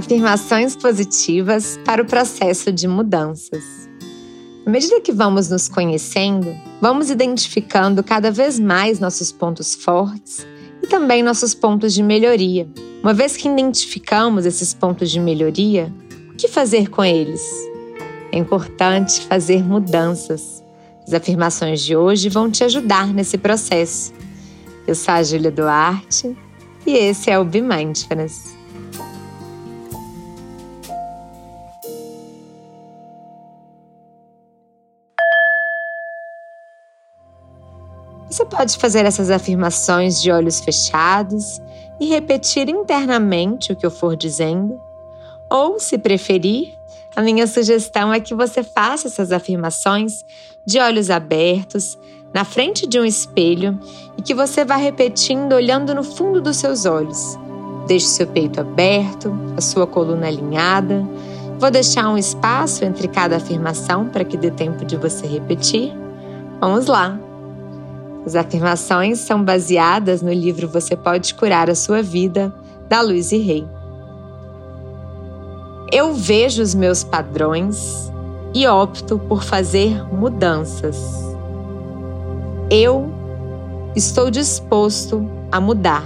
Afirmações positivas para o processo de mudanças. À medida que vamos nos conhecendo, vamos identificando cada vez mais nossos pontos fortes e também nossos pontos de melhoria. Uma vez que identificamos esses pontos de melhoria, o que fazer com eles? É importante fazer mudanças. As afirmações de hoje vão te ajudar nesse processo. Eu sou a Júlia Duarte e esse é o Be Mindfulness. Você pode fazer essas afirmações de olhos fechados e repetir internamente o que eu for dizendo, ou, se preferir, a minha sugestão é que você faça essas afirmações de olhos abertos, na frente de um espelho e que você vá repetindo olhando no fundo dos seus olhos. Deixe seu peito aberto, a sua coluna alinhada. Vou deixar um espaço entre cada afirmação para que dê tempo de você repetir. Vamos lá! As afirmações são baseadas no livro Você Pode Curar a Sua Vida, da Luiz Rey. Eu vejo os meus padrões e opto por fazer mudanças. Eu estou disposto a mudar.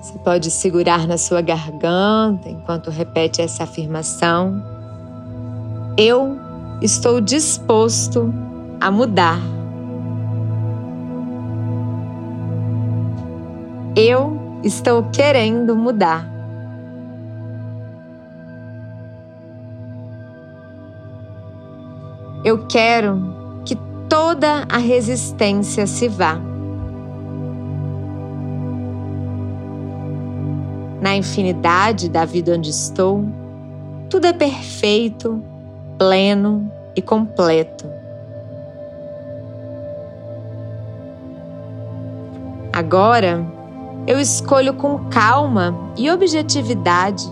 Você pode segurar na sua garganta enquanto repete essa afirmação. Eu estou disposto a mudar. Eu estou querendo mudar. Eu quero que toda a resistência se vá. Na infinidade da vida onde estou, tudo é perfeito, pleno e completo. Agora, eu escolho com calma e objetividade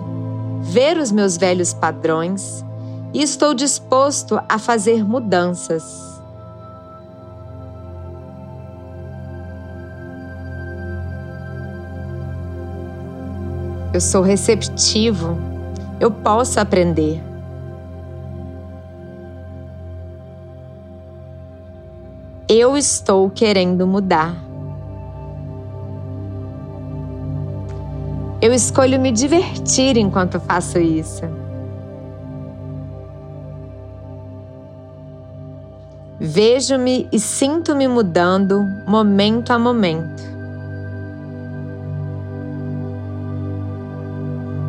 ver os meus velhos padrões e estou disposto a fazer mudanças. Eu sou receptivo, eu posso aprender. Eu estou querendo mudar. Eu escolho me divertir enquanto faço isso. Vejo-me e sinto-me mudando momento a momento.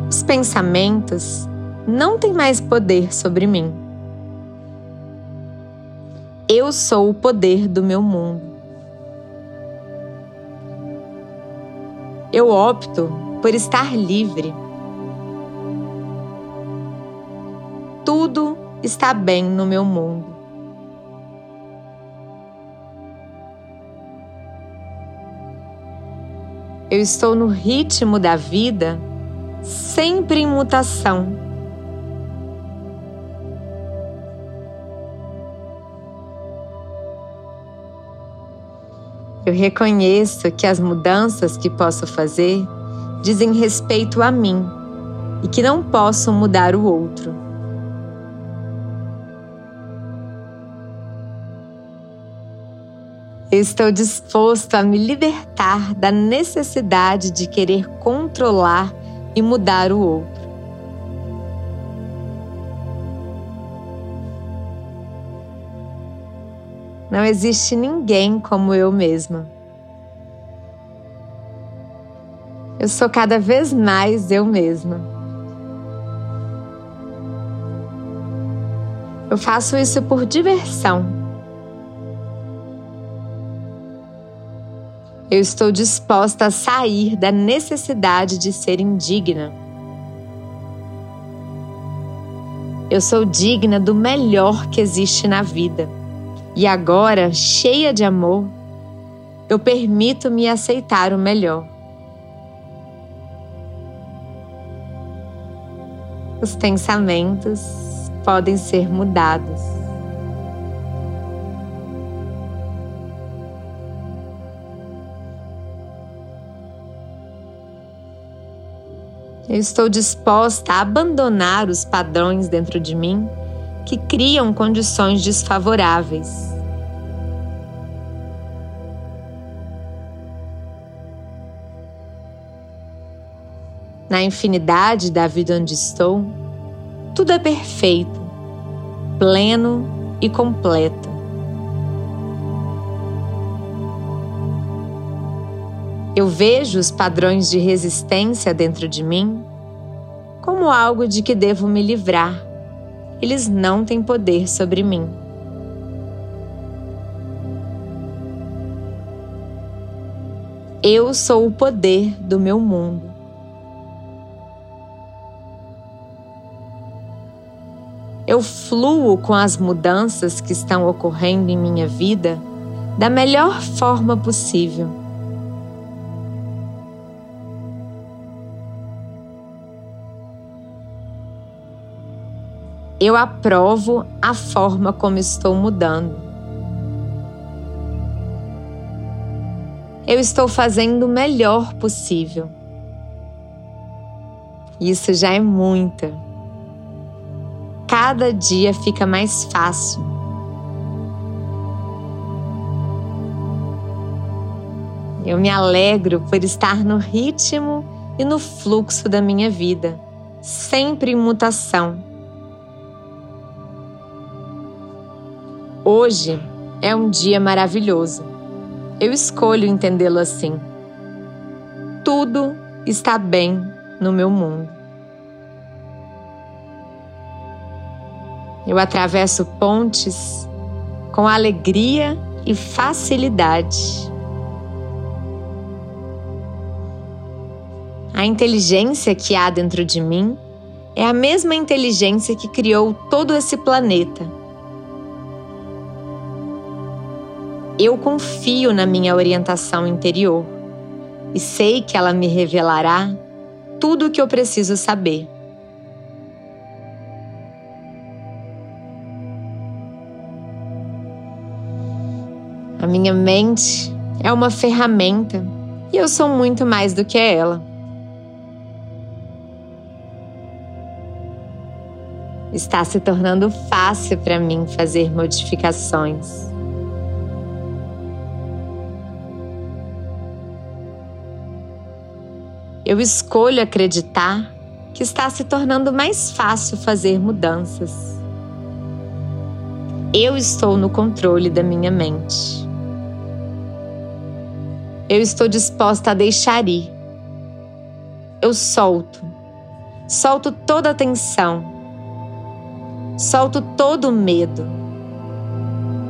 Os pensamentos não têm mais poder sobre mim. Eu sou o poder do meu mundo. Eu opto por estar livre. Tudo está bem no meu mundo. Eu estou no ritmo da vida, sempre em mutação. Eu reconheço que as mudanças que posso fazer dizem respeito a mim e que não posso mudar o outro. Estou disposto a me libertar da necessidade de querer controlar e mudar o outro. Não existe ninguém como eu mesma. Eu sou cada vez mais eu mesma. Eu faço isso por diversão. Eu estou disposta a sair da necessidade de ser indigna. Eu sou digna do melhor que existe na vida. E agora, cheia de amor, eu permito me aceitar o melhor. Os pensamentos podem ser mudados. Eu estou disposta a abandonar os padrões dentro de mim que criam condições desfavoráveis. Na infinidade da vida onde estou, tudo é perfeito, pleno e completo. Eu vejo os padrões de resistência dentro de mim como algo de que devo me livrar. Eles não têm poder sobre mim. Eu sou o poder do meu mundo. Eu fluo com as mudanças que estão ocorrendo em minha vida da melhor forma possível. Eu aprovo a forma como estou mudando. Eu estou fazendo o melhor possível. Isso já é muito. Cada dia fica mais fácil. Eu me alegro por estar no ritmo e no fluxo da minha vida, sempre em mutação Hoje é um dia maravilhoso. Eu escolho entendê-lo assim. Tudo está bem no meu mundo. Eu atravesso pontes com alegria e facilidade. A inteligência que há dentro de mim é a mesma inteligência que criou todo esse planeta Eu confio na minha orientação interior e sei que ela me revelará tudo o que eu preciso saber. A minha mente é uma ferramenta e eu sou muito mais do que ela. Está se tornando fácil para mim fazer modificações. Eu escolho acreditar que está se tornando mais fácil fazer mudanças. Eu estou no controle da minha mente. Eu estou disposta a deixar ir. Eu solto. Solto toda a tensão. Solto todo o medo.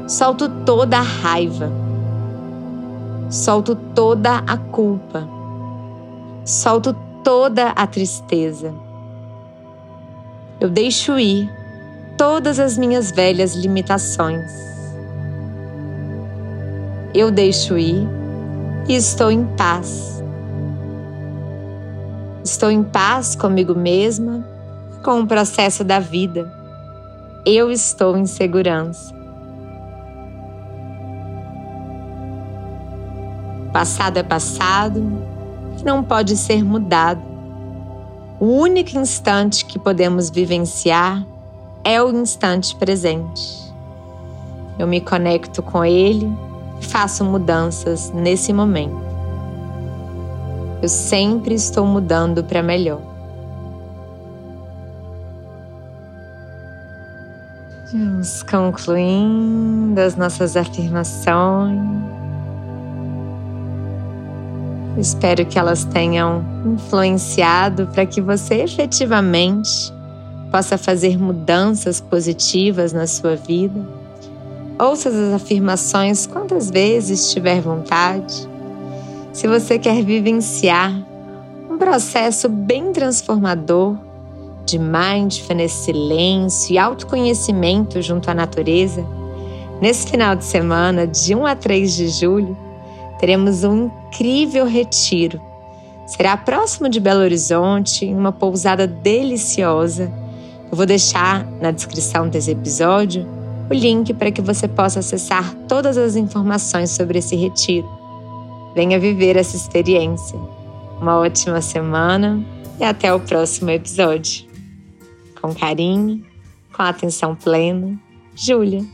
Solto toda a raiva. Solto toda a culpa solto toda a tristeza. Eu deixo ir todas as minhas velhas limitações. Eu deixo ir e estou em paz. Estou em paz comigo mesma, com o processo da vida. Eu estou em segurança. Passado é passado, não pode ser mudado. O único instante que podemos vivenciar é o instante presente. Eu me conecto com ele faço mudanças nesse momento. Eu sempre estou mudando para melhor. Vamos concluindo as nossas afirmações. Espero que elas tenham influenciado para que você efetivamente possa fazer mudanças positivas na sua vida. Ouça as afirmações quantas vezes tiver vontade. Se você quer vivenciar um processo bem transformador de mindfulness, silêncio e autoconhecimento junto à natureza, nesse final de semana, de 1 a 3 de julho, teremos um incrível retiro. Será próximo de Belo Horizonte, em uma pousada deliciosa. Eu vou deixar na descrição desse episódio o link para que você possa acessar todas as informações sobre esse retiro. Venha viver essa experiência. Uma ótima semana e até o próximo episódio. Com carinho, com atenção plena, Júlia.